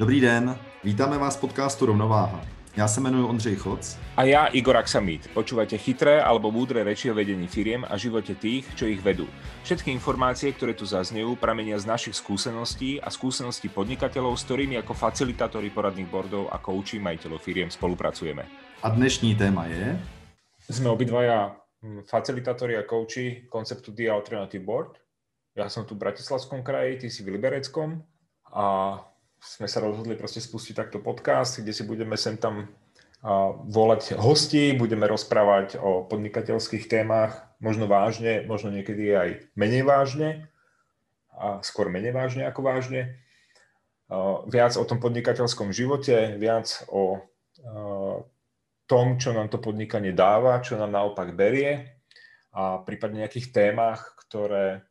Dobrý den, vítáme vás v podcastu Rovnováha. Ja sa menujem Ondřej Choc. A ja Igor Aksamit. Počúvate chytré alebo múdre reči o vedení firiem a živote tých, čo ich vedú. Všetky informácie, ktoré tu zaznejú, pramenia z našich skúseností a skúseností podnikateľov, s ktorými ako facilitátori poradných bordov a kouči majiteľov firiem spolupracujeme. A dnešní téma je? Sme obidvaja hm, facilitátori a kouči konceptu The Alternative Board. Ja som tu v Bratislavskom kraji, ty si v Libereckom a sme sa rozhodli proste spustiť takto podcast, kde si budeme sem tam volať hosti, budeme rozprávať o podnikateľských témach, možno vážne, možno niekedy aj menej vážne, a skôr menej vážne ako vážne. Viac o tom podnikateľskom živote, viac o tom, čo nám to podnikanie dáva, čo nám naopak berie a prípadne nejakých témach, ktoré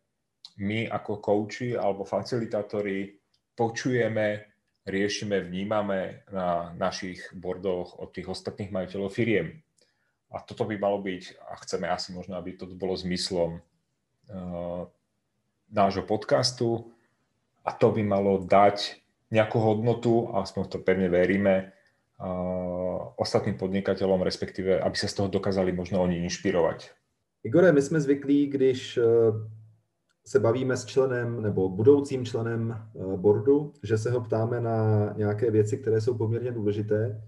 my ako kouči alebo facilitátori počujeme, riešime, vnímame na našich bordoch od tých ostatných majiteľov firiem. A toto by malo byť, a chceme asi možno, aby toto bolo zmyslom uh, nášho podcastu a to by malo dať nejakú hodnotu, aspoň v to pevne veríme, uh, ostatným podnikateľom, respektíve, aby sa z toho dokázali možno oni inšpirovať. Igore, my jsme zvyklí, když uh se bavíme s členem nebo budoucím členem eh, boardu, že se ho ptáme na nějaké věci, které jsou poměrně důležité.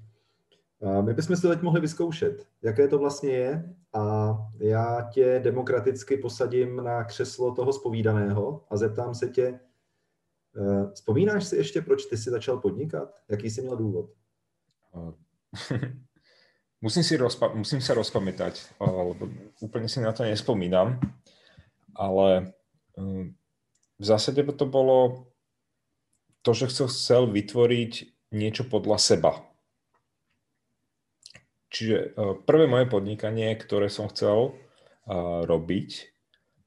My bychom si teď mohli vyzkoušet, jaké to vlastně je a já tě demokraticky posadím na křeslo toho spovídaného a zeptám se tě, eh, vzpomínáš si ještě, proč ty jsi začal podnikat? Jaký jsi měl důvod? musím, si rozpa- musím sa rozpamätať, lebo úplne si na to nespomínam, ale v zásade to bolo to, že som chcel vytvoriť niečo podľa seba. Čiže e, prvé moje podnikanie, ktoré som chcel e, robiť,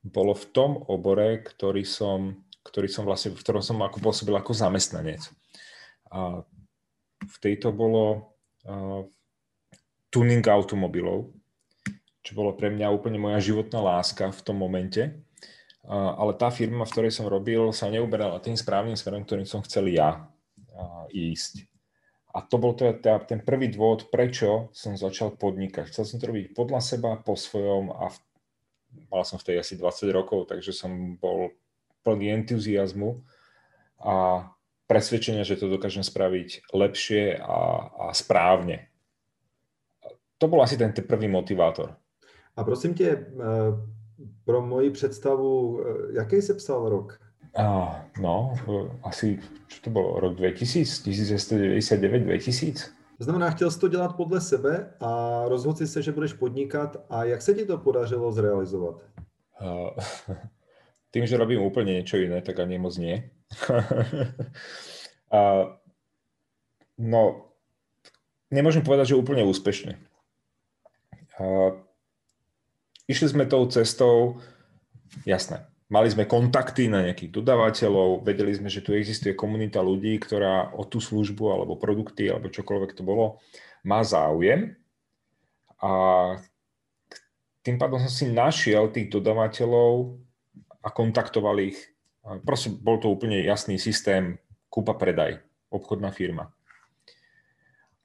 bolo v tom obore, ktorý som, ktorý som vlastne, v ktorom som ako pôsobil ako zamestnanec. A v tejto bolo uh, tuning automobilov, čo bolo pre mňa úplne moja životná láska v tom momente ale tá firma, v ktorej som robil, sa neuberala tým správnym smerom, ktorým som chcel ja ísť. A to bol teda, teda ten prvý dôvod, prečo som začal podnikať. Chcel som to robiť podľa seba, po svojom a v, mal som vtedy asi 20 rokov, takže som bol plný entuziasmu a presvedčenia, že to dokážem spraviť lepšie a, a správne. To bol asi ten, ten prvý motivátor. A prosím tě, pro moji představu, eh, jaký se psal rok? Uh, no, asi, čo to bolo, rok 2000, 1999-2000. To znamená, chtěl jsi to dělat podle sebe a rozhodl si se, že budeš podnikat a jak se ti to podařilo zrealizovat? Uh, tým, že robím úplne niečo iné, tak ani moc nie. uh, no, nemôžem povedať, že úplne úspešne. Uh, išli sme tou cestou, jasné, mali sme kontakty na nejakých dodávateľov, vedeli sme, že tu existuje komunita ľudí, ktorá o tú službu alebo produkty alebo čokoľvek to bolo, má záujem. A tým pádom som si našiel tých dodávateľov a kontaktoval ich. Proste bol to úplne jasný systém kúpa-predaj, obchodná firma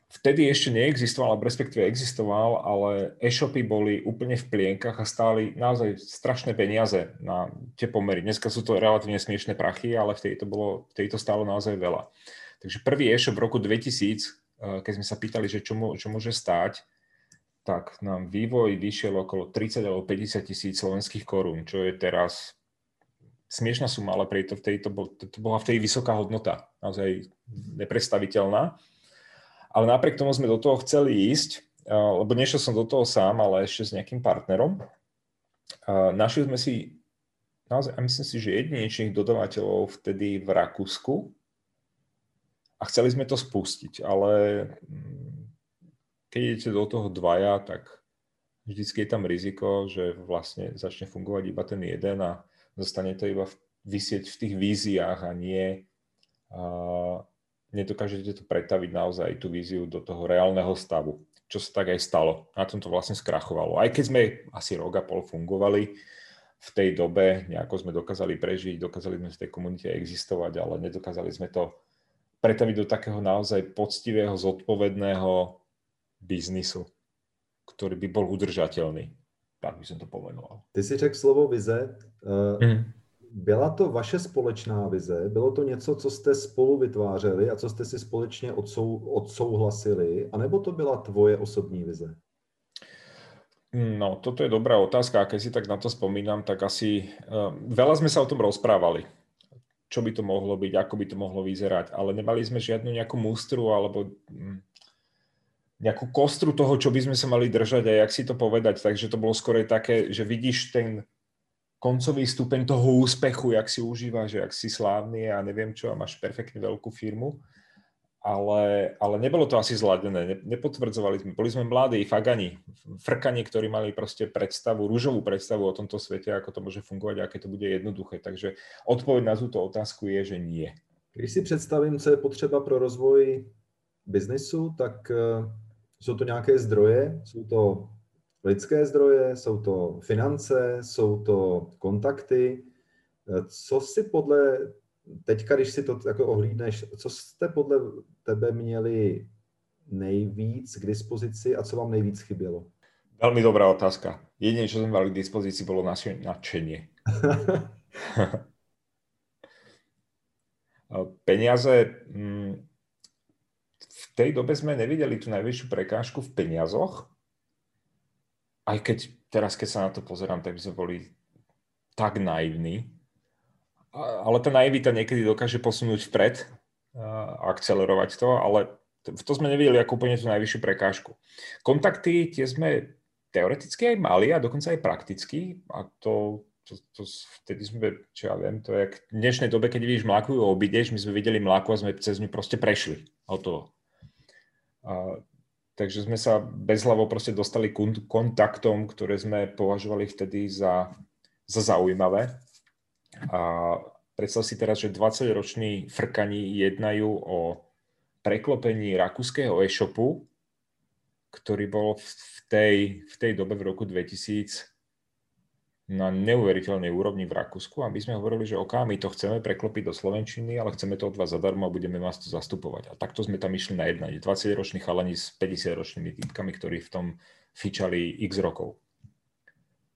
vtedy ešte neexistoval, alebo respektíve existoval, ale e-shopy boli úplne v plienkach a stáli naozaj strašné peniaze na tie pomery. Dneska sú to relatívne smiešné prachy, ale vtedy to, bolo, vtedy to stálo naozaj veľa. Takže prvý e-shop v roku 2000, eh, keď sme sa pýtali, že čo, čo môže stáť, tak nám vývoj vyšiel okolo 30 alebo 50 tisíc slovenských korún, čo je teraz smiešná suma, ale pre to, vtedy to, bol, to bola vtedy vysoká hodnota, naozaj nepredstaviteľná. Ale napriek tomu sme do toho chceli ísť, lebo nešiel som do toho sám, ale ešte s nejakým partnerom. Našli sme si naozaj, a myslím si, že jedinečných dodavateľov vtedy v Rakúsku a chceli sme to spustiť, ale mm, keď idete do toho dvaja, tak vždycky je tam riziko, že vlastne začne fungovať iba ten jeden a zostane to iba vysieť v tých víziách a nie nedokážete to pretaviť naozaj tú víziu do toho reálneho stavu, čo sa tak aj stalo. Na tom to vlastne skrachovalo. Aj keď sme asi rok a pol fungovali, v tej dobe nejako sme dokázali prežiť, dokázali sme v tej komunite existovať, ale nedokázali sme to pretaviť do takého naozaj poctivého, zodpovedného biznisu, ktorý by bol udržateľný. Tak by som to pomenoval. Ty si řekl slovo vize. Mm. Byla to vaše společná vize? Bylo to něco, co jste spolu vytvářeli a co jste si společně odsou, odsouhlasili? A nebo to byla tvoje osobní vize? No, toto je dobrá otázka a keď si tak na to spomínam, tak asi uh, veľa sme sa o tom rozprávali čo by to mohlo byť, ako by to mohlo vyzerať, ale nemali sme žiadnu nejakú mústru alebo hm, nejakú kostru toho, čo by sme sa mali držať a jak si to povedať. Takže to bolo skôr také, že vidíš ten koncový stupeň toho úspechu, jak si užívaš, jak si slávny a neviem čo, a máš perfektne veľkú firmu ale, ale nebolo to asi zladené, nepotvrdzovali sme, boli sme mladí, fagani, frkani, ktorí mali proste predstavu, rúžovú predstavu o tomto svete, ako to môže fungovať aké to bude jednoduché. Takže odpoveď na túto otázku je, že nie. Když si představím, co je potřeba pro rozvoj biznesu, tak uh, jsou to nějaké zdroje, jsou to lidské zdroje, jsou to finance, jsou to kontakty. Co si podle teďka, když si to jako ohlídneš, co jste podle tebe měli nejvíc k dispozici a co vám nejvíc chybělo? Veľmi dobrá otázka. Jediné, čo sme mali k dispozícii, bolo naše nadšenie. Peniaze, mm, v tej dobe sme nevideli tú najväčšiu prekážku v peniazoch, aj keď teraz, keď sa na to pozerám, tak by sme boli tak naivní, ale tá naivita niekedy dokáže posunúť vpred a akcelerovať to, ale to sme nevideli ako úplne tú najvyššiu prekážku. Kontakty tie sme teoreticky aj mali a dokonca aj prakticky a to, to, to vtedy sme, čo ja viem, to je v dnešnej dobe, keď vidíš mláku obideš, my sme videli mláku a sme cez ňu proste prešli. A, takže sme sa bezhlavo proste dostali kontaktom, ktoré sme považovali vtedy za, za zaujímavé. A predstav si teraz, že 20-roční frkani jednajú o preklopení rakúskeho e-shopu, ktorý bol v tej, v tej dobe v roku 2000 na neuveriteľnej úrovni v Rakúsku a my sme hovorili, že OK, my to chceme preklopiť do Slovenčiny, ale chceme to od vás zadarmo a budeme vás tu zastupovať. A takto sme tam išli na jednanie. 20-roční chalani s 50-ročnými typkami, ktorí v tom fičali x rokov.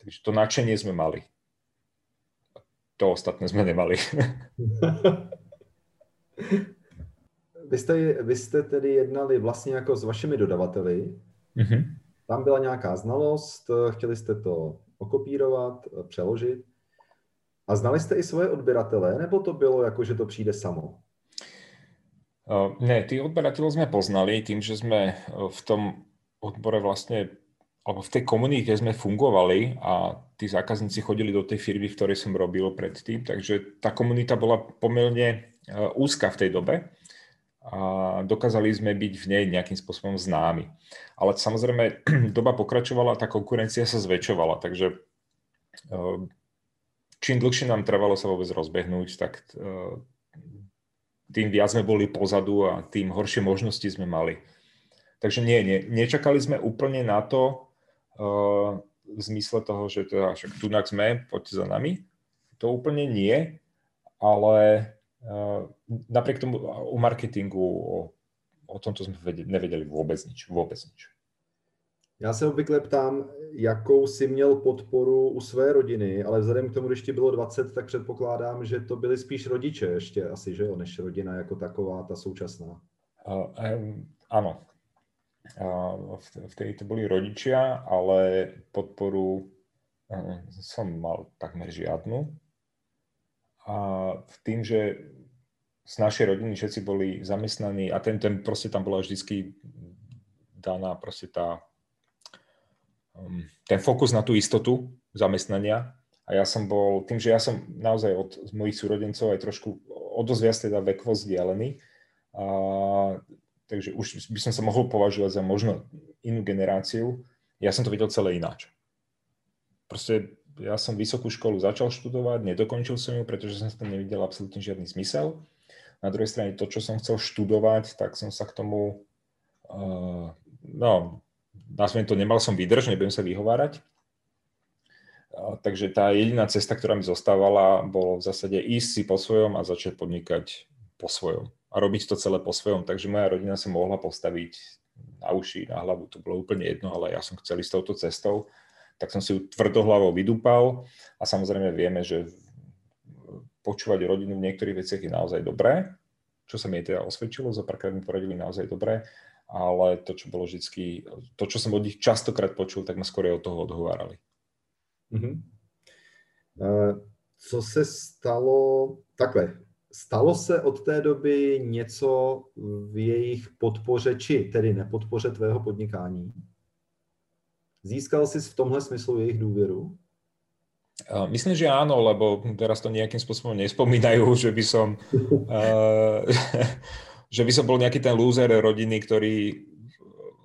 Takže to nadšenie sme mali to ostatné sme nemali. vy, jste, vy jste tedy jednali vlastně jako s vašimi dodavateli. Mm-hmm. Tam byla nějaká znalost, chtěli jste to okopírovat, přeložit. A znali jste i svoje odběratele, nebo to bylo jako, že to přijde samo? Uh, ne, tí odberateľov sme poznali tým, že sme v tom odbore vlastne alebo v tej komunite sme fungovali a tí zákazníci chodili do tej firmy, v ktorej som robil predtým, takže tá komunita bola pomerne úzka v tej dobe a dokázali sme byť v nej nejakým spôsobom známi. Ale samozrejme, doba pokračovala, tá konkurencia sa zväčšovala, takže e, čím dlhšie nám trvalo sa vôbec rozbehnúť, tak e, tým viac sme boli pozadu a tým horšie možnosti sme mali. Takže nie, nie, nečakali sme úplne na to, v zmysle toho, že teda však tu sme, poďte za nami. To úplne nie, ale napriek tomu u marketingu o, o tomto sme nevedeli vôbec nič, vôbec nič. Já se obvykle ptám, jakou si měl podporu u své rodiny, ale vzhledem k tomu, když ti bylo 20, tak předpokládám, že to byly spíš rodiče ještě asi, že jo, než rodina jako taková, ta současná. Uh, um, áno, vtedy to boli rodičia, ale podporu eh, som mal takmer žiadnu. A tým, že z našej rodiny všetci boli zamestnaní a ten, ten proste tam bola vždycky daná proste tá, um, ten fokus na tú istotu zamestnania. A ja som bol, tým, že ja som naozaj od mojich súrodencov aj trošku o dosť viac teda vekovo vzdialený, a takže už by som sa mohol považovať za možno inú generáciu. Ja som to videl celé ináč. Proste ja som vysokú školu začal študovať, nedokončil som ju, pretože som tam nevidel absolútne žiadny zmysel. Na druhej strane to, čo som chcel študovať, tak som sa k tomu, uh, no, nazviem to, nemal som výdrž, nebudem sa vyhovárať. Uh, takže tá jediná cesta, ktorá mi zostávala, bolo v zásade ísť si po svojom a začať podnikať po svojom. a robiť to celé po svojom. Takže moja rodina sa mohla postaviť na uši, na hlavu, to bolo úplne jedno, ale ja som chcel ísť touto cestou, tak som si ju tvrdohlavo vydúpal a samozrejme vieme, že počúvať rodinu v niektorých veciach je naozaj dobré, čo sa mi teda osvedčilo, za párkrát mi poradili naozaj dobré, ale to, čo bolo vždy, to, čo som od nich častokrát počul, tak ma skôr od toho odhovárali. Mm-hmm. Uh, co se stalo, takhle, Stalo se od té doby něco v jejich podpoře, či tedy nepodpoře tvého podnikání? Získal jsi v tomhle smyslu jejich důvěru? Myslím, že áno, lebo teraz to nejakým spôsobom nespomínajú, že by som že by som bol nejaký ten lúzer rodiny, ktorý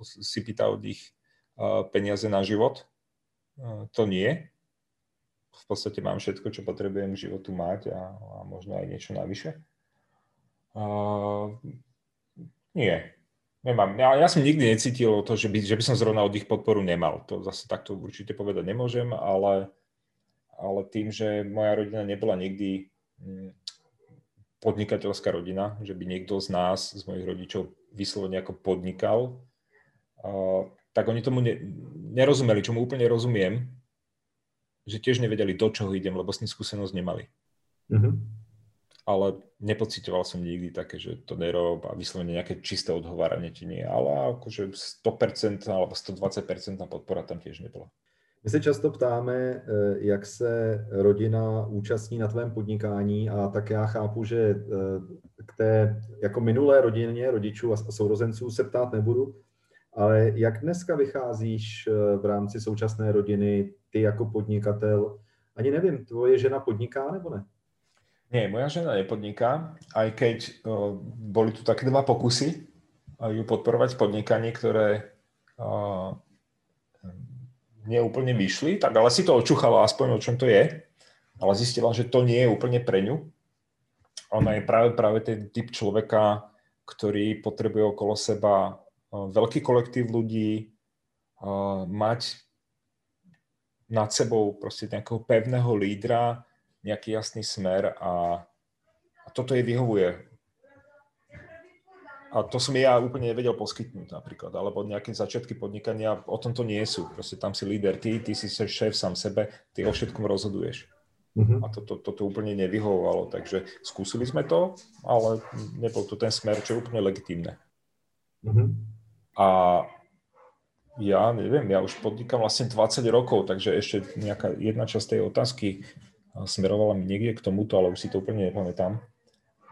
si pýta od nich peniaze na život. To nie v podstate mám všetko, čo potrebujem k životu mať a, a možno aj niečo navyše. Nie, nemám. Ja, ja som nikdy necítil to, že by, že by som zrovna od ich podporu nemal. To zase takto určite povedať nemôžem, ale, ale tým, že moja rodina nebola nikdy hm, podnikateľská rodina, že by niekto z nás, z mojich rodičov vyslovene ako podnikal, uh, tak oni tomu ne, nerozumeli, čomu úplne rozumiem, že tiež nevedeli, do čoho idem, lebo s tým skúsenosť nemali. Mm-hmm. Ale nepocitoval som nikdy také, že to nerob a vyslovene nejaké čisté odhováranie ti nie. Ale akože 100% alebo 120% podpora tam tiež nebola. My se často ptáme, eh, jak se rodina účastní na tvém podnikání a tak já chápu, že eh, k té jako minulé rodině rodičů a sourozenců se ptát nebudu, ale jak dneska vycházíš eh, v rámci současné rodiny, ty jako podnikatel? Ani nevím, tvoje žena podniká nebo ne? Nie, moja žena nepodniká, aj keď uh, boli tu také dva pokusy uh, ju podporovať v podnikaní, ktoré uh, neúplne vyšli, tak ale si to očúchala aspoň o čom to je, ale zistila, že to nie je úplne pre ňu. Ona je práve, práve ten typ človeka, ktorý potrebuje okolo seba veľký kolektív ľudí, mať nad sebou proste nejakého pevného lídra, nejaký jasný smer a, a toto jej vyhovuje. A to som ja úplne nevedel poskytnúť napríklad, alebo nejaké začiatky podnikania o tomto nie sú. Proste tam si líder ty, ty si šéf sám sebe, ty o všetkom rozhoduješ. Uh-huh. A toto to, to, to úplne nevyhovovalo, takže skúsili sme to, ale nebol to ten smer, čo je úplne legitímne. Uh-huh. A ja neviem, ja už podnikám vlastne 20 rokov, takže ešte nejaká jedna časť tej otázky smerovala mi niekde k tomuto, ale už si to úplne nepamätám,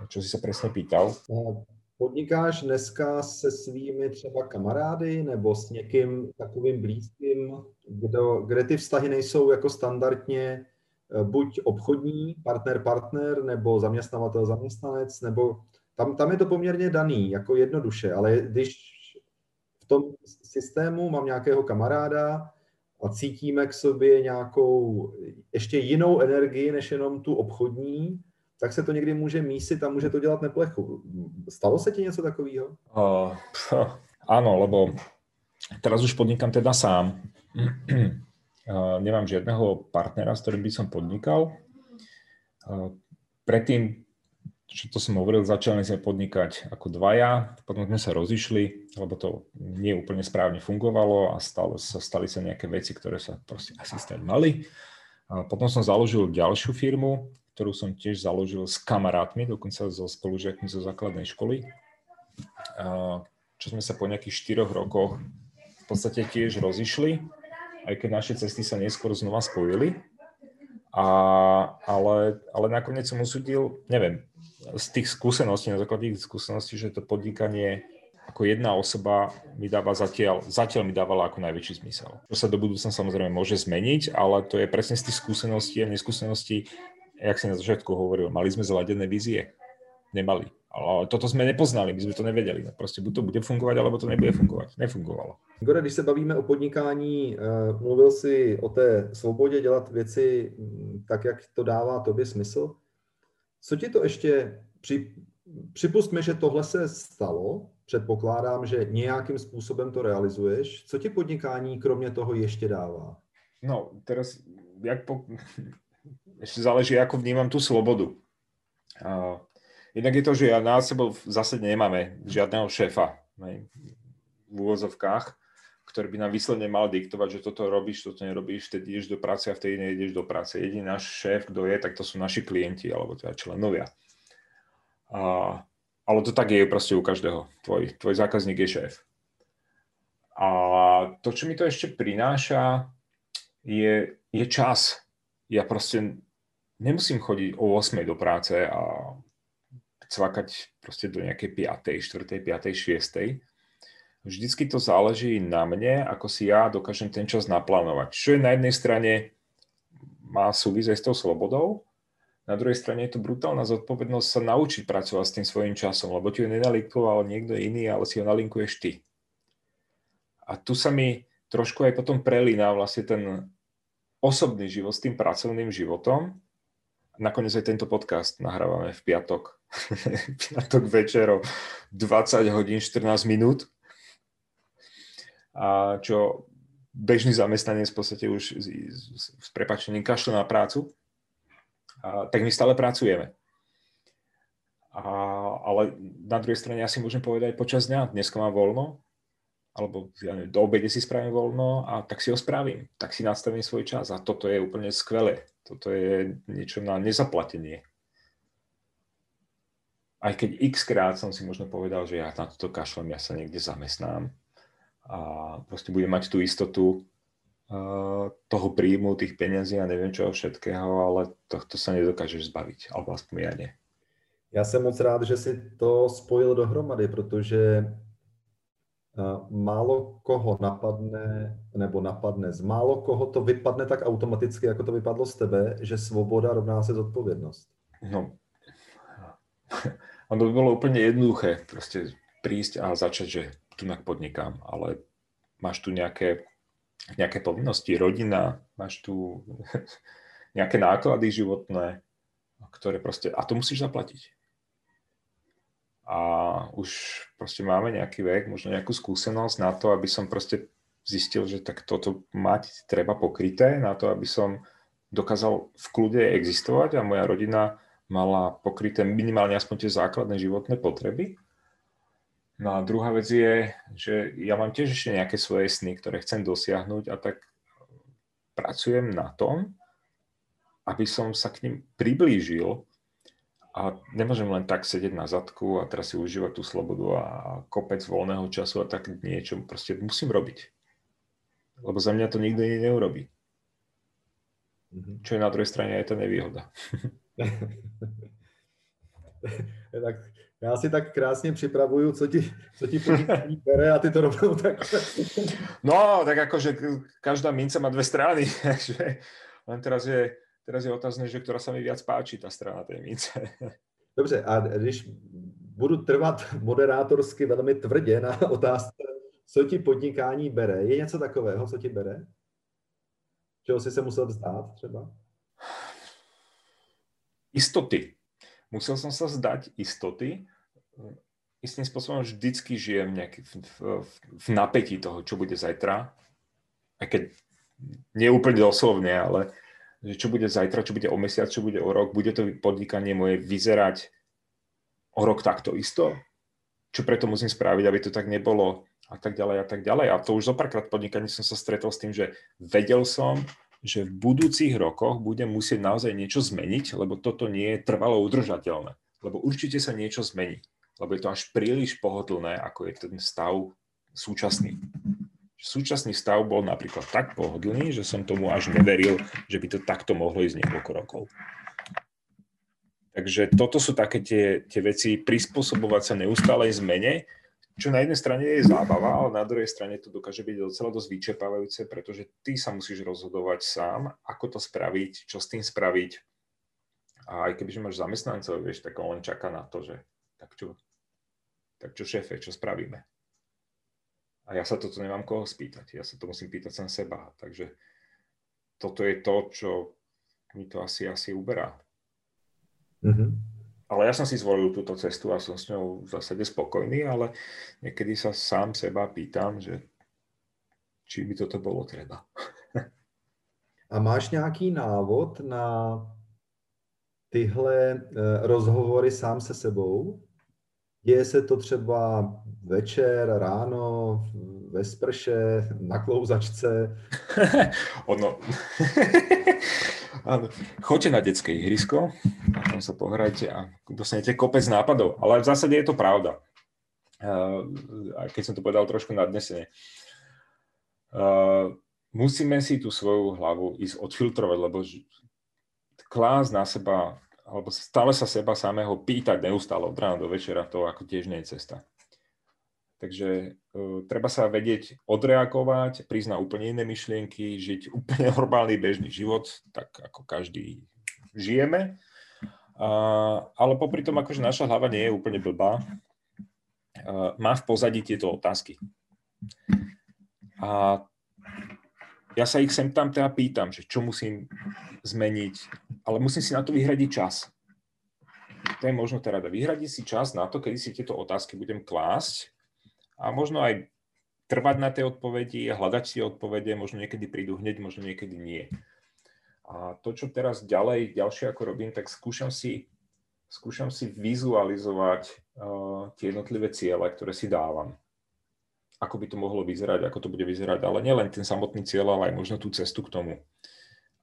čo si sa presne pýtal. Podnikáš dneska se svými třeba kamarády nebo s někým takovým blízkým, kdo, kde ty vztahy nejsou jako standardně e, buď obchodní, partner-partner, nebo zaměstnavatel-zaměstnanec, nebo tam, tam je to poměrně daný, jako jednoduše, ale když v tom systému mám nějakého kamaráda a cítíme k sobě nějakou ještě jinou energii, než jenom tu obchodní, tak se to někdy může mísit a může to dělat neplechu. Stalo se ti něco takového? Uh, áno, lebo teraz už podnikám teda sám. Uh, nemám žiadneho partnera, s ktorým by som podnikal. Uh, predtým čo to som hovoril, začali sme podnikať ako dvaja, potom sme sa rozišli, lebo to nie úplne správne fungovalo a stalo, sa, stali sa nejaké veci, ktoré sa proste asi stať mali. A potom som založil ďalšiu firmu, ktorú som tiež založil s kamarátmi, dokonca so spolužiakmi zo základnej školy, a čo sme sa po nejakých štyroch rokoch v podstate tiež rozišli, aj keď naše cesty sa neskôr znova spojili. A, ale, ale nakoniec som usúdil, neviem, z tých skúseností, na základe tých skúseností, že to podnikanie ako jedna osoba mi dáva zatiaľ, zatiaľ mi dávala ako najväčší zmysel. To sa do budúcna samozrejme môže zmeniť, ale to je presne z tých skúseností a neskúseností, jak si na začiatku hovoril, mali sme zladené vízie? Nemali. Ale toto sme nepoznali, my sme to nevedeli. No proste buď to bude fungovať, alebo to nebude fungovať. Nefungovalo. Igore, když se bavíme o podnikání, eh, mluvil si o té svobodě dělat věci mm, tak, jak to dává tobě smysl. Co ti to ještě, při, připustme, že tohle se stalo, předpokládám, že nějakým způsobem to realizuješ. Co ti podnikání kromě toho ještě dává? No, teraz, jak po... ešte záleží, ako vnímam tú slobodu. Jednak je to, že ja na sebou zase nemáme žiadneho šéfa ne, v úvozovkách, ktorý by nám výsledne mal diktovať, že toto robíš, toto nerobíš, vtedy ideš do práce a vtedy nejdeš do práce. Jediný náš šéf, kto je, tak to sú naši klienti alebo teda členovia. A, ale to tak je proste u každého. Tvoj, tvoj zákazník je šéf. A to, čo mi to ešte prináša, je, je čas. Ja proste nemusím chodiť o 8 do práce a cvakať proste do nejakej 5., 4., 5., 6. Vždycky to záleží na mne, ako si ja dokážem ten čas naplánovať. Čo je na jednej strane má súvisť s tou slobodou, na druhej strane je to brutálna zodpovednosť sa naučiť pracovať s tým svojím časom, lebo ti ho nenalinkoval niekto iný, ale si ho nalinkuješ ty. A tu sa mi trošku aj potom prelína vlastne ten osobný život s tým pracovným životom. Nakoniec aj tento podcast nahrávame v piatok. piatok večer o 20 hodín 14 minút. A čo bežný zamestnanec v podstate už s prepačením kašle na prácu, a, tak my stále pracujeme. A, ale na druhej strane ja si môžem povedať počas dňa, dneska mám voľno, alebo ja neviem, do obede si spravím voľno a tak si ho spravím, tak si nastavím svoj čas a toto je úplne skvelé. Toto je niečo na nezaplatenie. Aj keď x krát som si možno povedal, že ja na toto kašlem, ja sa niekde zamestnám a proste budem mať tú istotu uh, toho príjmu, tých peniazí a neviem čoho všetkého, ale tohto sa nedokážeš zbaviť, alebo aspoň ja nie. Já jsem moc rád, že si to spojil dohromady, protože málo koho napadne, nebo napadne, z málo koho to vypadne tak automaticky, jako to vypadlo z tebe, že svoboda rovná se zodpovědnost. No, ono by bolo úplne jednoduché proste prísť a začať, že tu podnikám, ale máš tu nejaké, nejaké povinnosti, rodina, máš tu nejaké náklady životné, ktoré proste, a to musíš zaplatiť a už proste máme nejaký vek, možno nejakú skúsenosť na to, aby som proste zistil, že tak toto mať treba pokryté, na to, aby som dokázal v kľude existovať a moja rodina mala pokryté minimálne aspoň tie základné životné potreby. No a druhá vec je, že ja mám tiež ešte nejaké svoje sny, ktoré chcem dosiahnuť a tak pracujem na tom, aby som sa k ním priblížil a nemôžem len tak sedieť na zadku a teraz si užívať tú slobodu a kopec voľného času a tak niečo proste musím robiť. Lebo za mňa to nikto iný neurobí. Mm-hmm. Čo je na druhej strane aj tá nevýhoda. tak já si tak krásně připravuju, co ti, co ti podnikání bere a ty to rovnou tak... no, tak akože každá mince má dve strany, takže len teraz je Teraz je otázne, že ktorá sa mi viac páči, tá strana tej mince. Dobře, a když budu trvat moderátorsky velmi tvrdě na otázce, co ti podnikání bere, je něco takového, co ti bere? Čeho si se musel vzdát třeba? Istoty. Musel som sa zdať istoty. Istým spôsobom vždycky žijem nejaký v, v, v napätí toho, čo bude zajtra. Aj keď nie úplne doslovne, ale že čo bude zajtra, čo bude o mesiac, čo bude o rok, bude to podnikanie moje vyzerať o rok takto isto? Čo preto musím spraviť, aby to tak nebolo a tak ďalej a tak ďalej. A to už zopárkrát podnikaní som sa stretol s tým, že vedel som, že v budúcich rokoch budem musieť naozaj niečo zmeniť, lebo toto nie je trvalo udržateľné. Lebo určite sa niečo zmení. Lebo je to až príliš pohodlné, ako je ten stav súčasný súčasný stav bol napríklad tak pohodlný, že som tomu až neveril, že by to takto mohlo ísť niekoľko rokov. Takže toto sú také tie, tie veci, prispôsobovať sa neustálej zmene, čo na jednej strane je zábava, ale na druhej strane to dokáže byť docela dosť vyčerpávajúce, pretože ty sa musíš rozhodovať sám, ako to spraviť, čo s tým spraviť. A aj kebyže máš zamestnancov, vieš, tak on čaká na to, že tak čo, tak čo šéfe, čo spravíme. A ja sa toto nemám koho spýtať. Ja sa to musím pýtať sám seba. Takže toto je to, čo mi to asi, asi uberá. Mm-hmm. Ale ja som si zvolil túto cestu a som s ňou v zásade spokojný, ale niekedy sa sám seba pýtam, že či by toto bolo treba. A máš nějaký návod na tyhle rozhovory sám se sebou? Děje se to třeba večer, ráno, ve sprše, na klouzačce? ono. Choďte na detské ihrisko, tam sa pohrajte a dostanete kopec nápadov. Ale v zásade je to pravda. Uh, keď som to povedal trošku nadnesene. Uh, musíme si tú svoju hlavu ísť odfiltrovať, lebo klás na seba alebo stále sa seba samého pýtať neustále od rána do večera, to ako tiež nie je cesta. Takže uh, treba sa vedieť odreagovať, prísť na úplne iné myšlienky, žiť úplne normálny bežný život, tak ako každý žijeme. Uh, ale popri tom, akože naša hlava nie je úplne blbá, uh, má v pozadí tieto otázky. A ja sa ich sem tam teda pýtam, že čo musím zmeniť, ale musím si na to vyhradiť čas. To je možno teda vyhradiť si čas na to, kedy si tieto otázky budem klásť a možno aj trvať na tej odpovedi, hľadať si odpovede, možno niekedy prídu hneď, možno niekedy nie. A to, čo teraz ďalej, ďalšie ako robím, tak skúšam si, skúšam si vizualizovať uh, tie jednotlivé ciele, ktoré si dávam ako by to mohlo vyzerať, ako to bude vyzerať, ale nielen ten samotný cieľ, ale aj možno tú cestu k tomu.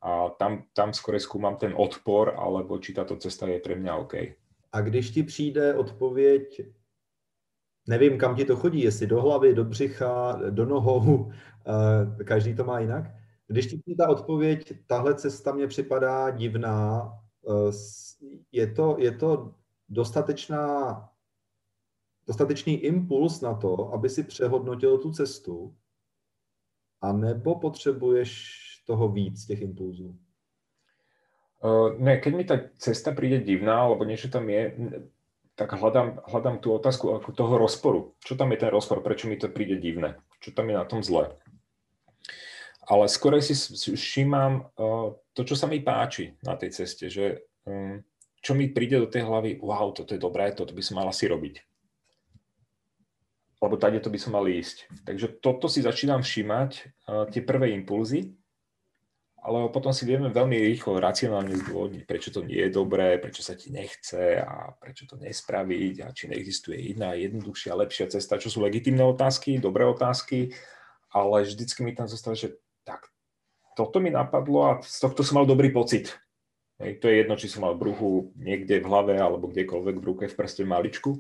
A tam, tam skôr skúmam ten odpor, alebo či táto cesta je pre mňa OK. A když ti přijde odpověď, nevím, kam ti to chodí, jestli do hlavy, do břicha, do nohou, eh, každý to má jinak. Když ti přijde ta odpověď, tahle cesta mě připadá divná, eh, je to, je to dostatečná dostatečný impuls na to, aby si přehodnotil tu cestu, a nebo potřebuješ toho víc, těch impulzů? Uh, ne, keď mi tá cesta príde divná, alebo niečo tam je, tak hľadám, hľadám tú otázku ako toho rozporu. Čo tam je ten rozpor? Prečo mi to príde divné? Čo tam je na tom zle? Ale skôr si všímam uh, to, čo sa mi páči na tej ceste, že um, čo mi príde do tej hlavy, wow, toto je dobré, toto by som mal asi robiť lebo tady to by som mal ísť. Takže toto si začínam všímať, uh, tie prvé impulzy, ale potom si vieme veľmi rýchlo, racionálne zdôvodniť, prečo to nie je dobré, prečo sa ti nechce a prečo to nespraviť a či neexistuje iná, jednoduchšia, lepšia cesta, čo sú legitimné otázky, dobré otázky, ale vždycky mi tam zostalo, že tak, toto mi napadlo a z tohto som mal dobrý pocit. Hej, to je jedno, či som mal bruchu niekde v hlave alebo kdekoľvek v ruke, v prste maličku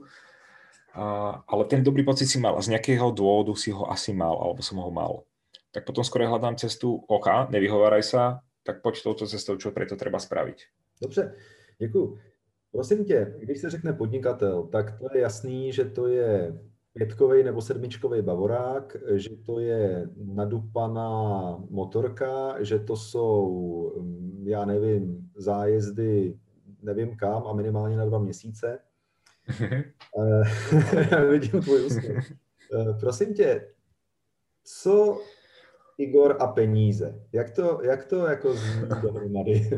ale ten dobrý pocit si mal a z nejakého dôvodu si ho asi mal, alebo som ho mal. Tak potom skôr hľadám cestu, OK, nevyhováraj sa, tak poď touto cestou, čo preto treba spraviť. Dobře, děkuji. Prosím tě, když se řekne podnikatel, tak to je jasný, že to je pětkový nebo sedmičkový bavorák, že to je nadupaná motorka, že to jsou, já nevím, zájezdy nevím kam a minimálně na dva měsíce. Uh, vidím tvůj úsměv. Uh, prosím tě, co Igor a peníze? Jak to, jak to jako zní dohromady?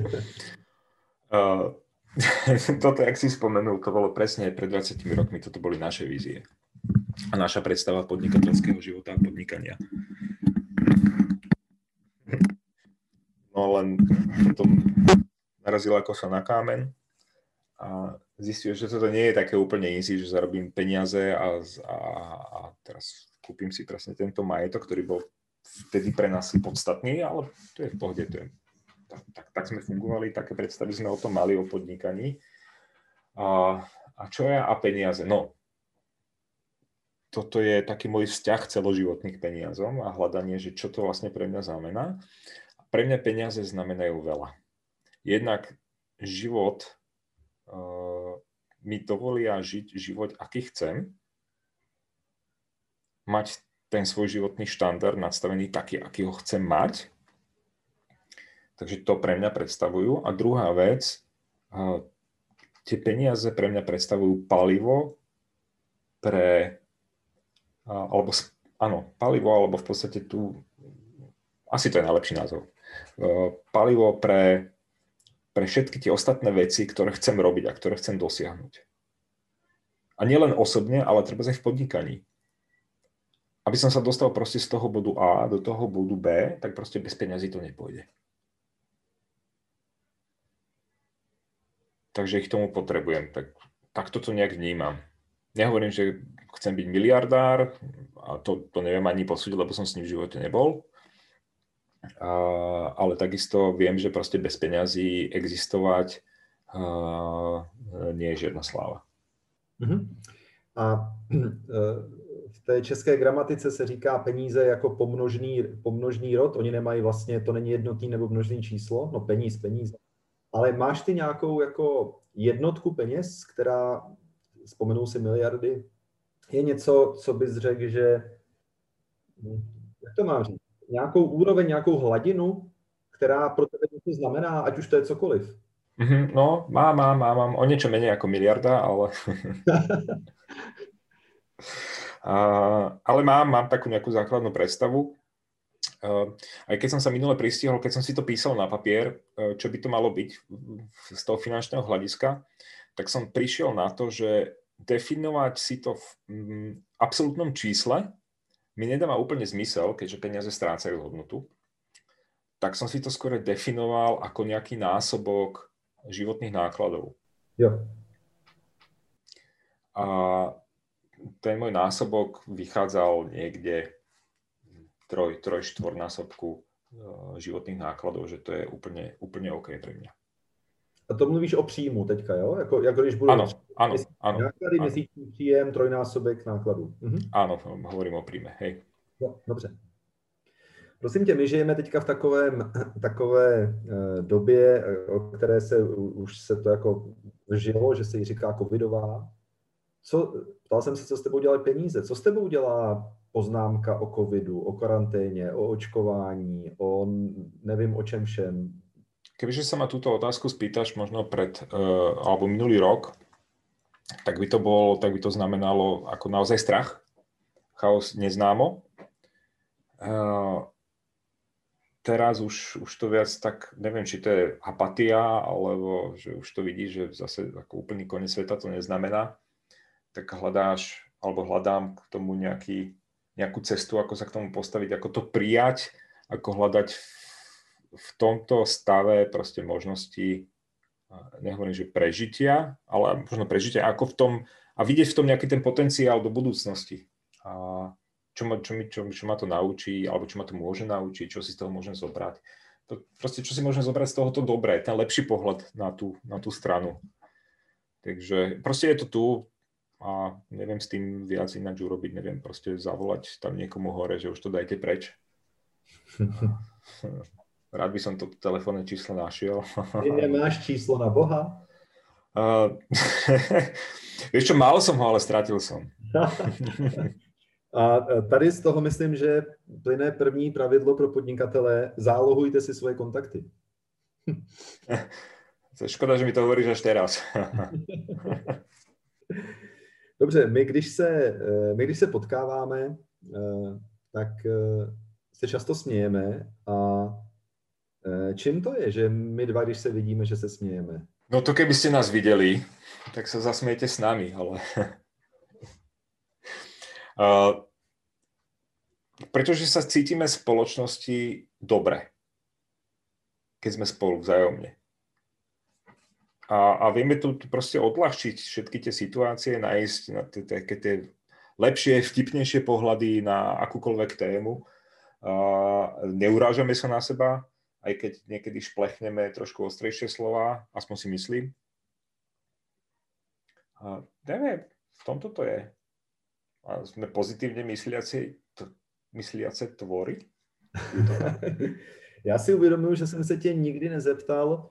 uh, toto, jak si spomenul, to bolo presne pred 20 rokmi, toto boli naše vízie a naša predstava podnikateľského života a podnikania. No len potom narazil ako sa na kámen a zistil, že toto nie je také úplne easy, že zarobím peniaze a, a, a teraz kúpim si presne tento majetok, ktorý bol vtedy pre nás podstatný, ale to je v pohode, to je, tak, tak, tak sme fungovali, také predstavy sme o tom mali, o podnikaní. A, a čo je a peniaze? No, toto je taký môj vzťah celoživotný k peniazom a hľadanie, že čo to vlastne pre mňa znamená. Pre mňa peniaze znamenajú veľa. Jednak život mi dovolia žiť život, aký chcem, mať ten svoj životný štandard nastavený taký, aký ho chcem mať. Takže to pre mňa predstavujú. A druhá vec, tie peniaze pre mňa predstavujú palivo pre, alebo áno, palivo, alebo v podstate tu, asi to je najlepší názov, palivo pre pre všetky tie ostatné veci, ktoré chcem robiť a ktoré chcem dosiahnuť. A nielen osobne, ale treba aj v podnikaní. Aby som sa dostal proste z toho bodu A do toho bodu B, tak proste bez peňazí to nepôjde. takže ich tomu potrebujem. Tak, tak toto nejak vnímam. Nehovorím, že chcem byť miliardár, a to, to neviem ani posúdiť, lebo som s ním v živote nebol. A, ale takisto viem, že proste bez peňazí existovať a, nie je žiadna sláva. Uh-huh. A v té české gramatice se říká peníze jako pomnožný, pomnožný rod. Oni nemají vlastně, to není jednotný nebo množný číslo, no peníz, peníze. Ale máš ty nějakou jako jednotku peněz, která, vzpomenul si miliardy, je něco, co bys řekl, že, hm, jak to mám říct, nějakou úroveň, nějakou hladinu, která pro tebe něco znamená, ať už to je cokoliv. Mm-hmm, no, mám, mám, mám, mám o niečo menej ako miliarda, ale... a, ale mám, mám takú nejakú základnú predstavu. Uh, aj keď som sa minule pristihol, keď som si to písal na papier, uh, čo by to malo byť z toho finančného hľadiska, tak som prišiel na to, že definovať si to v mm, absolútnom čísle mi nedáva úplne zmysel, keďže peniaze strácajú hodnotu. Tak som si to skôr definoval ako nejaký násobok životných nákladov. Jo. A ten môj násobok vychádzal niekde troj, troj, štvornásobku e, životných nákladov, že to je úplne, úplne OK pre mňa. A to mluvíš o příjmu teďka, jo? Jako, jako když budu ano, ano, ano, náklady, měsíční příjem, trojnásobek nákladů. Mhm. Ano, hovorím o príjme, hej. Jo, dobře. Prosím tě, my žijeme teďka v takovém, takové eh, době, eh, o které se už se to jako žilo, že se jí říká covidová. Co, ptal jsem se, co s tebou dělají peníze. Co s tebou dělá poznámka o covidu, o karanténě, o očkování, o nevím o čem všem? Kebyže sa ma túto otázku spýtaš možno pred, uh, alebo minulý rok, tak by to bolo, tak by to znamenalo ako naozaj strach, chaos neznámo. Uh, teraz už, už to viac tak, neviem, či to je apatia, alebo že už to vidíš, že zase ako úplný koniec sveta to neznamená, tak hľadáš, alebo hľadám k tomu nejaký, nejakú cestu, ako sa k tomu postaviť, ako to prijať, ako hľadať v, v tomto stave proste možnosti, nehovorím, že prežitia, ale možno prežitia ako v tom, a vidieť v tom nejaký ten potenciál do budúcnosti. A, čo ma, čo, mi, čo, čo ma to naučí, alebo čo ma to môže naučiť, čo si z toho môžem zobrať. To, proste, čo si môžem zobrať z tohoto dobré, ten lepší pohľad na tú, na tú stranu. Takže proste je to tu a neviem s tým viac ináč urobiť, neviem proste zavolať tam niekomu hore, že už to dajte preč. Rád by som to telefónne číslo našiel. Ty nemáš číslo na Boha? Uh, vieš čo, mal som ho, ale stratil som. A e, tady z toho myslím, že plyne první pravidlo pro podnikatele, zálohujte si svoje kontakty. Škoda, že mi to hovoríš až teraz. Dobře, my když se, e, my když se potkáváme, e, tak se často smějeme a čím to je, že my dva, když se vidíme, že se smějeme? No to keby ste nás videli, tak sa zasmiete s nami, ale Uh, pretože sa cítime v spoločnosti dobre, keď sme spolu vzájomne. A, a vieme tu proste odľahčiť všetky tie situácie, nájsť na také tie lepšie, vtipnejšie pohľady na akúkoľvek tému. Uh, neurážame sa na seba, aj keď niekedy šplechneme trošku ostrejšie slova, aspoň si myslím. Uh, neviem, v tomto to je a sme pozitívne mysliaci, t- mysliace tvory? Já si uvědomuji, že jsem se tě nikdy nezeptal,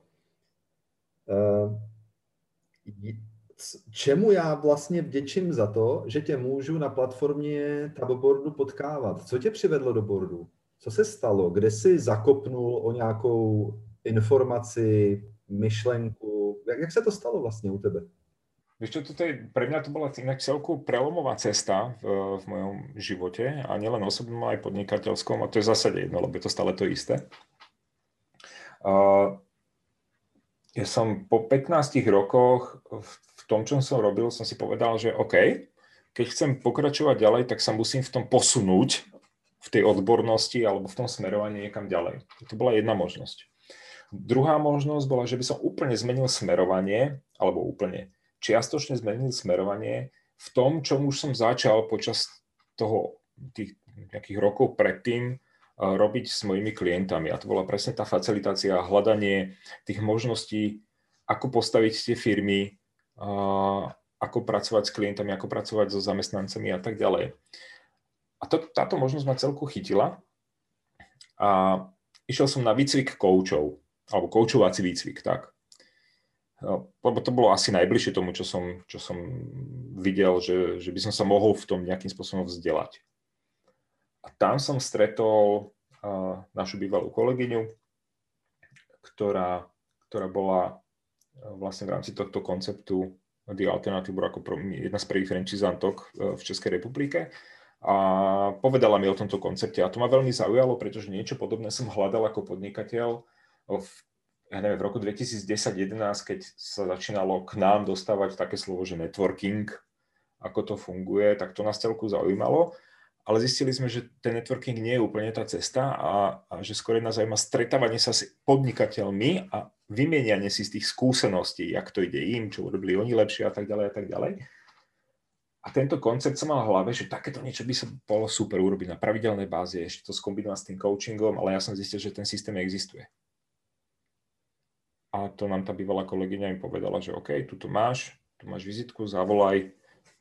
uh, čemu já vlastně vděčím za to, že tě můžu na platformě Taboboardu potkávat. Co tě přivedlo do boardu? Co se stalo? Kde jsi zakopnul o nějakou informaci, myšlenku? Jak, jak se to stalo vlastně u tebe? Vieš čo, toto je, pre mňa to bola inak celku prelomová cesta v, v mojom živote a nielen osobnom, aj podnikateľskom a to je zase jedno, lebo je to stále to isté. Uh, ja som po 15 rokoch v, v tom, čo som robil, som si povedal, že OK, keď chcem pokračovať ďalej, tak sa musím v tom posunúť v tej odbornosti alebo v tom smerovaní niekam ďalej. To bola jedna možnosť. Druhá možnosť bola, že by som úplne zmenil smerovanie, alebo úplne čiastočne zmenil smerovanie v tom, čo už som začal počas toho, tých nejakých rokov predtým uh, robiť s mojimi klientami. A to bola presne tá facilitácia, hľadanie tých možností, ako postaviť tie firmy, uh, ako pracovať s klientami, ako pracovať so zamestnancami a tak ďalej. A to, táto možnosť ma celku chytila a išiel som na výcvik koučov, alebo koučovací výcvik, tak. No, lebo to bolo asi najbližšie tomu, čo som, čo som videl, že, že by som sa mohol v tom nejakým spôsobom vzdelať. A tam som stretol uh, našu bývalú kolegyňu, ktorá, ktorá bola vlastne v rámci tohto konceptu The Alternative ako jedna z prvých franchisantok v Českej republike a povedala mi o tomto koncepte a to ma veľmi zaujalo, pretože niečo podobné som hľadal ako podnikateľ v, ja neviem, v roku 2010-2011, keď sa začínalo k nám dostávať také slovo, že networking, ako to funguje, tak to nás celku zaujímalo. Ale zistili sme, že ten networking nie je úplne tá cesta a, a že skôr nás zaujíma stretávanie sa s podnikateľmi a vymienianie si z tých skúseností, jak to ide im, čo urobili oni lepšie a tak ďalej a tak ďalej. A tento koncept som mal v hlave, že takéto niečo by sa bolo super urobiť na pravidelnej báze, ešte to skombinovať s tým coachingom, ale ja som zistil, že ten systém existuje. A to nám tá bývalá kolegyňa im povedala, že OK, tu to máš, tu máš vizitku, zavolaj.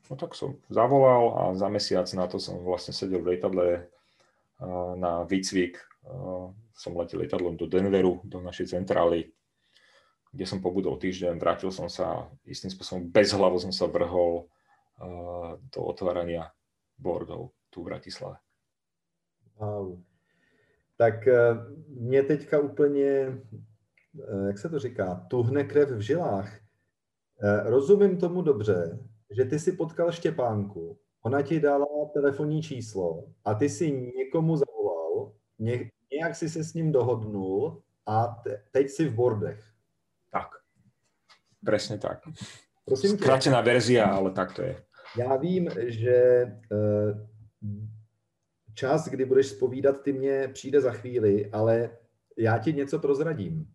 No tak som zavolal a za mesiac na to som vlastne sedel v lietadle na výcvik. Som letel lietadlom do Denveru, do našej centrály, kde som pobudol týždeň, vrátil som sa istým spôsobom, bez hlavo som sa vrhol do otvárania boardov tu v Bratislave. Wow. Tak e, mě teďka úplně, e, jak se to říká, tuhne krev v žilách. E, rozumím tomu dobře, že ty si potkal Štěpánku, ona ti dala telefonní číslo a ty si někomu zavolal, ně, nějak si se s ním dohodnul a te, teď si v bordech. Tak, presne tak. Prosím Skrátená verzia, ale tak to je. Já vím, že eh, čas, kdy budeš spovídat, ty mě přijde za chvíli, ale já ti něco prozradím.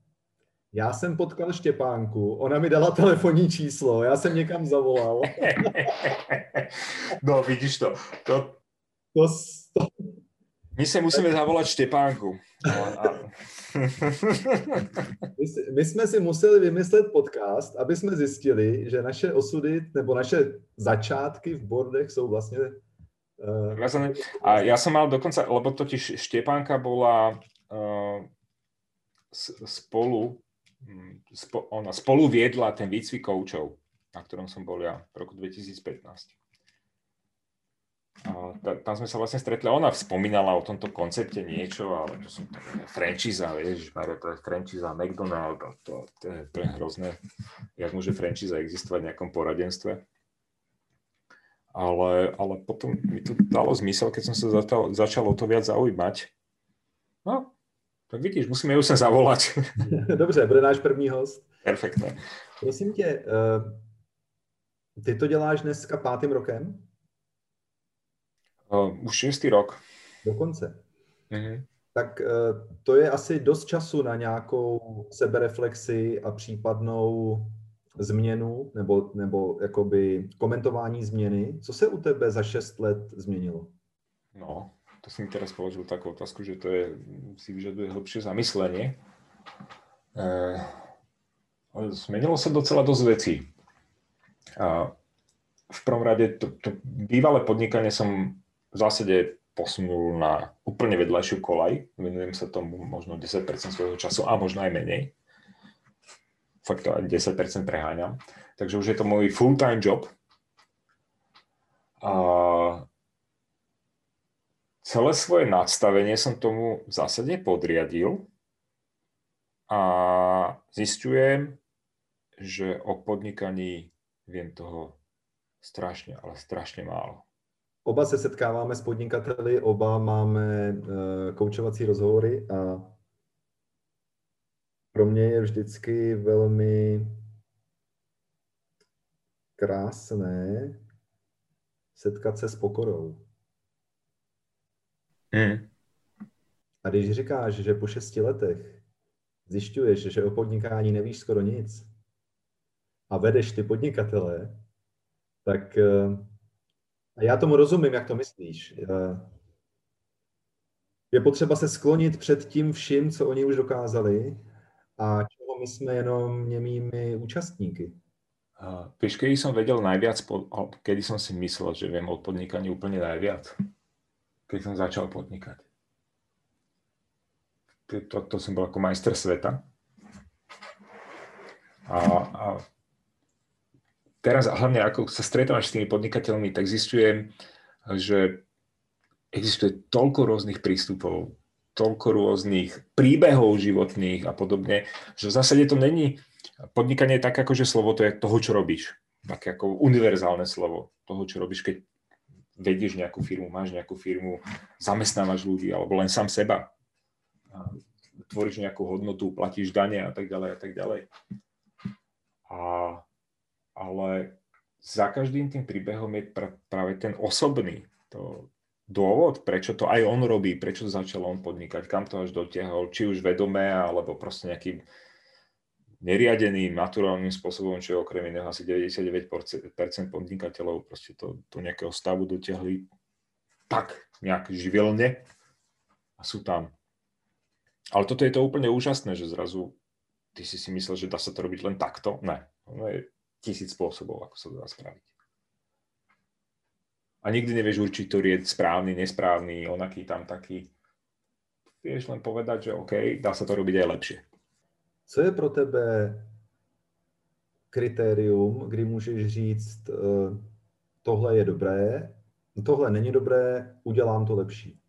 Já jsem potkal Štěpánku, ona mi dala telefonní číslo, já jsem někam zavolal. no, vidíš to. To, to, to... My se musíme zavolat Štěpánku. No, my, my jsme si museli vymyslet podcast, aby jsme zjistili, že naše osudy nebo naše začátky v bordech jsou vlastně Uh, a ja som mal dokonca, lebo totiž Štepánka bola uh, spolu, hm, spo, ona spolu viedla ten výcvik koučov, na ktorom som bol ja v roku 2015. Tam sme sa vlastne stretli, ona spomínala o tomto koncepte niečo, ale to som tak, franchise, vieš, Mario, to je franchise McDonald, to, to, je, to je hrozné, jak môže franchise existovať v nejakom poradenstve. Ale, ale potom mi to dalo zmysel, keď som sa začal, začal o to viac zaujímať. No, tak vidíš, musíme ju sem zavolať. Dobře, bude náš první host. Perfektné. Prosím tě, uh, ty to děláš dneska pátým rokem? Uh, už šestý rok. Dokonce. Mm-hmm. Tak uh, to je asi dost času na nějakou sebereflexi a případnou změnu nebo, nebo jakoby komentování změny. Co se u tebe za šest let změnilo? No, to si mi teraz položil takú otázku, že to je, si vyžaduje hlbšie zamyslenie. E, zmenilo sa docela dosť vecí. A v prvom rade to, to bývalé podnikanie som v zásade posunul na úplne vedľajšiu kolaj. Venujem sa tomu možno 10% svojho času a možno aj menej. Fakt to aj 10% preháňam. Takže už je to môj full-time job. A celé svoje nastavenie som tomu v zásade podriadil a zistujem, že o podnikaní viem toho strašne, ale strašne málo. Oba se setkáváme s podnikateli, oba máme uh, koučovací rozhovory a pro mě je vždycky velmi krásné setkat se s pokorou. Mm. A když říkáš, že po šesti letech zjišťuješ, že o podnikání nevíš skoro nic a vedeš ty podnikatele, tak eh, a já tomu rozumím, jak to myslíš. Eh, je potřeba se sklonit před tím vším, co oni už dokázali a čeho my jsme jenom němými účastníky. Uh, vieš, kedy som vedel najviac, kedy som si myslel, že viem o podnikaní úplne najviac? Keď som začal podnikať. To, to som bol ako majster sveta. A, a teraz hlavne ako sa stretávaš s tými podnikateľmi, tak zistujem, že existuje toľko rôznych prístupov, toľko rôznych príbehov životných a podobne, že v zásade to není, podnikanie je tak ako, že slovo to je toho, čo robíš. Také ako univerzálne slovo toho, čo robíš, keď vedieš nejakú firmu, máš nejakú firmu, zamestnávaš ľudí, alebo len sám seba. Tvoríš nejakú hodnotu, platíš dane a tak ďalej a tak ďalej. A ale za každým tým príbehom je pra, práve ten osobný, to dôvod, prečo to aj on robí, prečo začal on podnikať, kam to až dotiahol, či už vedomé, alebo proste nejakým neriadeným, naturálnym spôsobom, čo je okrem iného asi 99% podnikateľov proste to do nejakého stavu dotiahli tak nejak živelne a sú tam. Ale toto je to úplne úžasné, že zrazu ty si si myslel, že dá sa to robiť len takto. Ne. Ono je tisíc spôsobov, ako sa to dá spraviť. A nikdy nevieš určiť, ktorý je správny, nesprávny, onaký tam taký. Vieš len povedať, že OK, dá sa to robiť aj lepšie. Co je pro tebe kritérium, kdy můžeš říct, eh, tohle je dobré, tohle není dobré, udělám to lepší?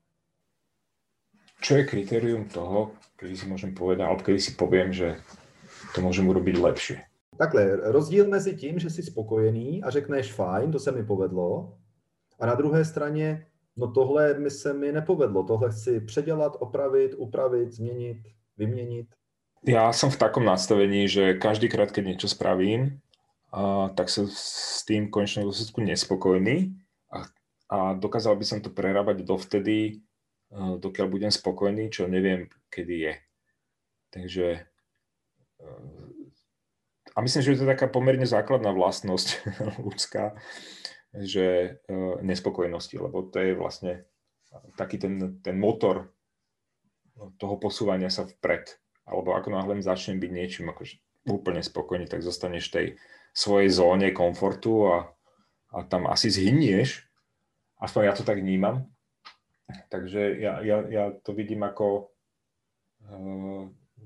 Čo je kritérium toho, kedy si môžem povedať, alebo kedy si poviem, že to môžem urobiť lepšie? Takhle, rozdíl mezi tím, že jsi spokojený a řekneš fajn, to se mi povedlo, a na druhé straně, no tohle mi se mi nepovedlo, tohle chci předělat, opravit, upravit, změnit, vyměnit. Ja som v takom nastavení, že každýkrát, keď niečo spravím, a, tak som s tým konečnom dôsledku nespokojný a, a dokázal by som to prerábať dovtedy, dokiaľ budem spokojný, čo neviem, kedy je. Takže a myslím, že to je taká pomerne základná vlastnosť ľudská, že e, nespokojnosti, lebo to je vlastne taký ten, ten motor toho posúvania sa vpred. Alebo ako náhle začnem byť niečím akože úplne spokojný, tak zostaneš v tej svojej zóne komfortu a, a tam asi zhynieš. Aspoň ja to tak vnímam. Takže ja, ja, ja to vidím ako, e,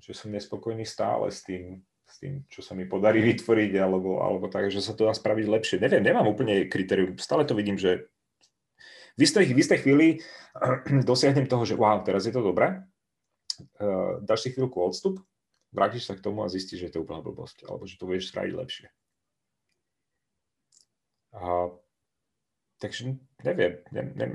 že som nespokojný stále s tým, s tým, čo sa mi podarí vytvoriť, alebo, alebo tak, že sa to dá spraviť lepšie. Neviem, nemám úplne kritérium. Stále to vidím, že v istej, v istej chvíli dosiahnem toho, že wow, teraz je to dobré, uh, dáš si chvíľku odstup, vrátiš sa k tomu a zistíš, že je to úplná blbosť, alebo že to budeš spraviť lepšie. A, takže neviem, ne, ne,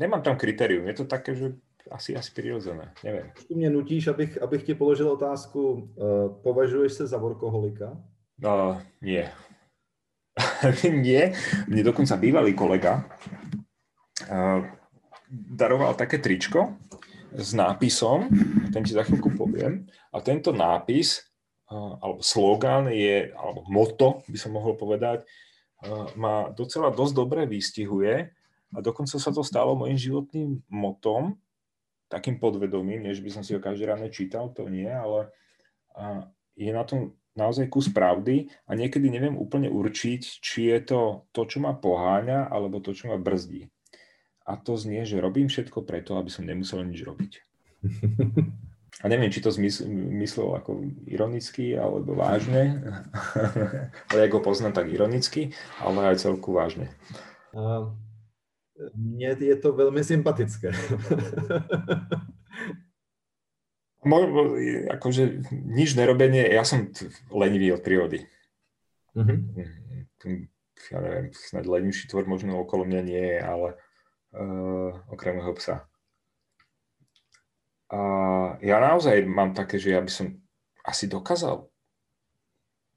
nemám tam kritérium. Je to také, že asi, asi prirodzené, neviem. Tu mě nutíš, abych, abych ti položil otázku, uh, považuješ se za workoholika? Uh, nie. nie. Mne dokonca bývalý kolega uh, daroval také tričko s nápisom, ten ti za chvíľku poviem, a tento nápis, uh, alebo slogan je, alebo moto, by som mohol povedať, uh, ma docela dosť dobre vystihuje a dokonca sa to stalo mojim životným motom, takým podvedomím, než by som si ho každý ráno čítal, to nie, ale je na tom naozaj kus pravdy a niekedy neviem úplne určiť, či je to to, čo ma poháňa, alebo to, čo ma brzdí. A to znie, že robím všetko preto, aby som nemusel nič robiť. A neviem, či to zmysl, myslel ako ironicky alebo vážne, ale ako poznám, tak ironicky, ale aj celku vážne. Uh, mne je to veľmi sympatické. akože nič nerobenie, ja som lenivý od prírody. Mm-hmm. Ja neviem, snad lenivší tvor možno okolo mňa nie je, ale uh, okrem môjho psa. A ja naozaj mám také, že ja by som asi dokázal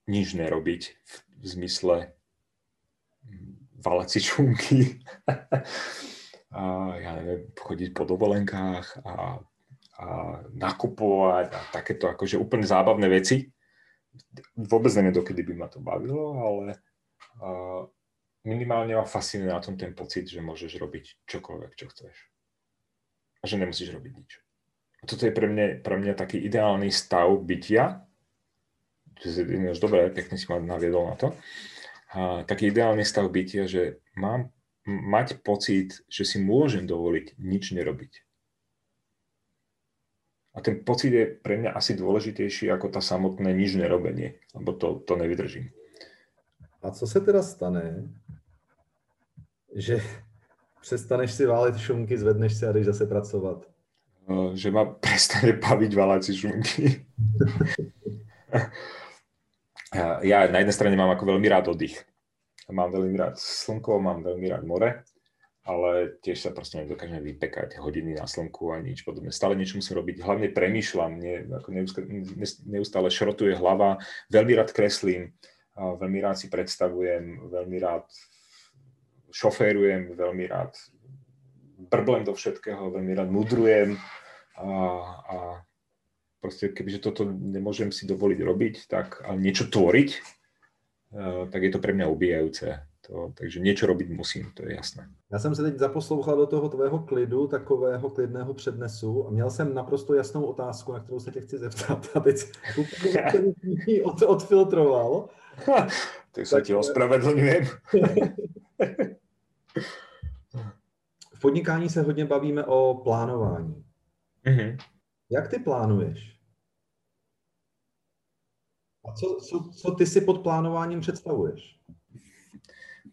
nič nerobiť v, v zmysle valať si čunky a ja neviem, chodiť po dovolenkách a, a nakupovať a takéto akože úplne zábavné veci. Vôbec neviem, dokedy by ma to bavilo, ale uh, minimálne ma fascinuje na tom ten pocit, že môžeš robiť čokoľvek, čo chceš. A že nemusíš robiť nič. A toto je pre mňa, pre mňa taký ideálny stav bytia, že je dobre, pekne si ma naviedol na to, a taký ideálny stav bytia, že mám mať pocit, že si môžem dovoliť nič nerobiť. A ten pocit je pre mňa asi dôležitejší ako tá samotné nič nerobenie, lebo to, to nevydržím. A co se teda stane, že přestaneš si válet šunky, zvedneš si a jdeš zase pracovat? Že ma prestane baviť váľať si šunky. ja na jednej strane mám ako veľmi rád oddych. Mám veľmi rád slnko, mám veľmi rád more, ale tiež sa proste nedokážem vypekať hodiny na slnku a nič podobné. Stále niečo musím robiť, hlavne premýšľam, nie, ako neustále, neustále šrotuje hlava, veľmi rád kreslím, veľmi rád si predstavujem, veľmi rád šoférujem, veľmi rád brblem do všetkého, veľmi rád mudrujem a, a proste kebyže toto nemôžem si dovoliť robiť, tak ale niečo tvoriť, Eh, tak je to pre mňa ubíjajúce. To, takže niečo robiť musím, to je jasné. Já jsem se teď zaposlouchal do toho tvého klidu, takového klidného přednesu a měl jsem naprosto jasnou otázku, na kterou se tě chci zeptat a teď úplně od, odfiltroval. tak se ti ospravedlňujem. v podnikání se hodně bavíme o plánování. Mm-hmm. Jak ty plánuješ? A co, co, co ty si pod plánováním představuješ?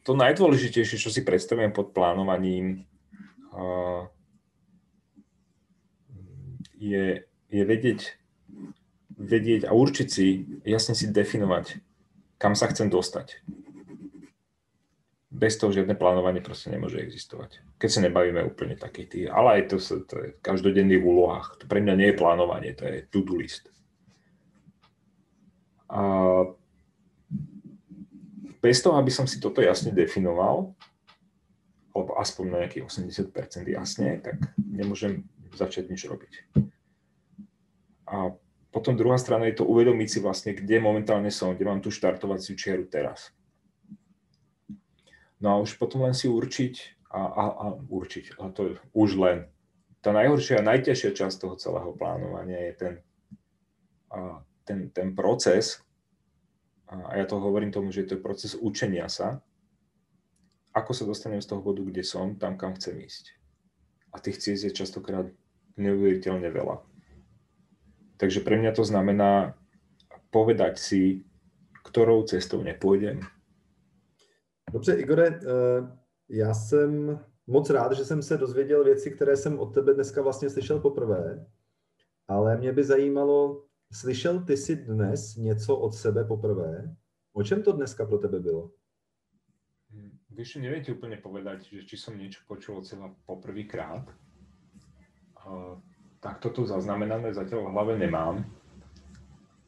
To najdôležitejšie, čo si predstavujem pod plánovaním, je, je vedieť, vedieť a určiť si, jasne si definovať, kam sa chcem dostať. Bez toho žiadne plánovanie proste nemôže existovať. Keď sa nebavíme úplne takých tých, ale aj to, to je v každodenných úlohách. To pre mňa nie je plánovanie, to je to-do list. A bez toho, aby som si toto jasne definoval, alebo aspoň na nejakých 80% jasne, tak nemôžem začať nič robiť. A potom druhá strana je to uvedomiť si vlastne, kde momentálne som, kde mám tú štartovaciu čiaru teraz. No a už potom len si určiť a, a, a určiť, a to je už len. Tá najhoršia a najťažšia časť toho celého plánovania je ten, a, ten, ten proces, a ja to hovorím tomu, že to je proces učenia sa, ako sa dostanem z toho bodu, kde som, tam, kam chcem ísť. A tých ciest je častokrát neuveriteľne veľa. Takže pre mňa to znamená povedať si, ktorou cestou nepôjdem. Dobře, Igore, eh, já jsem moc rád, že jsem se dozvěděl věci, které jsem od tebe dneska vlastně slyšel poprvé, ale mě by zajímalo, Slyšel ty si dnes něco od sebe poprvé? O čem to dneska pro tebe bylo? Vieš, neviem ti úplne povedať, že či som niečo počul od seba poprvýkrát. Uh, tak toto zaznamenané zatiaľ v hlave nemám.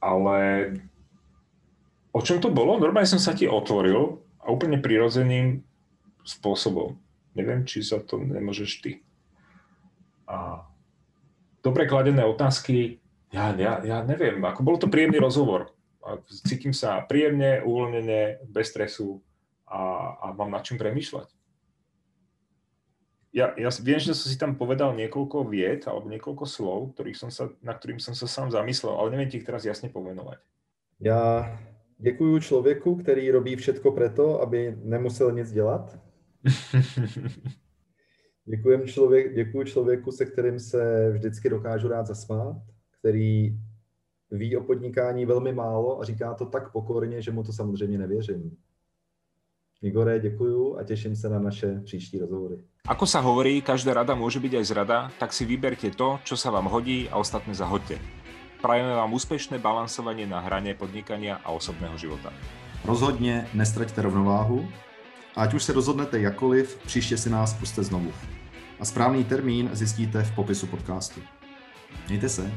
Ale o čom to bolo? Normálne som sa ti otvoril a úplne prirodzeným spôsobom. Neviem, či sa to nemôžeš ty. A dobre kladené otázky ja, ja, ja neviem, ako bol to príjemný rozhovor. Cítim sa príjemne, uvoľnene, bez stresu a, a mám nad čím premýšľať. Ja, ja viem, že som si tam povedal niekoľko viet alebo niekoľko slov, ktorých som sa, na ktorým som sa sám zamyslel, ale neviem ti ich teraz jasne pomenovať. Ja děkuju člověku, který robí všetko preto, aby nemusel nic dělat. Děkujem člověk, děkuji člověku, se kterým se vždycky dokážu rád zasmát který ví o podnikání velmi málo a říká to tak pokorně, že mu to samozřejmě nevěřím. Igore, děkuju a teším sa na naše příští rozhovory. Ako sa hovorí, každá rada môže byť aj zrada, tak si vyberte to, čo sa vám hodí a ostatné zahoďte. Prajeme vám úspešné balansovanie na hrane podnikania a osobného života. Rozhodně nestraťte rovnováhu a ať už se rozhodnete jakoliv, příště si nás puste znovu. A správný termín zjistíte v popisu podcastu. Mějte se.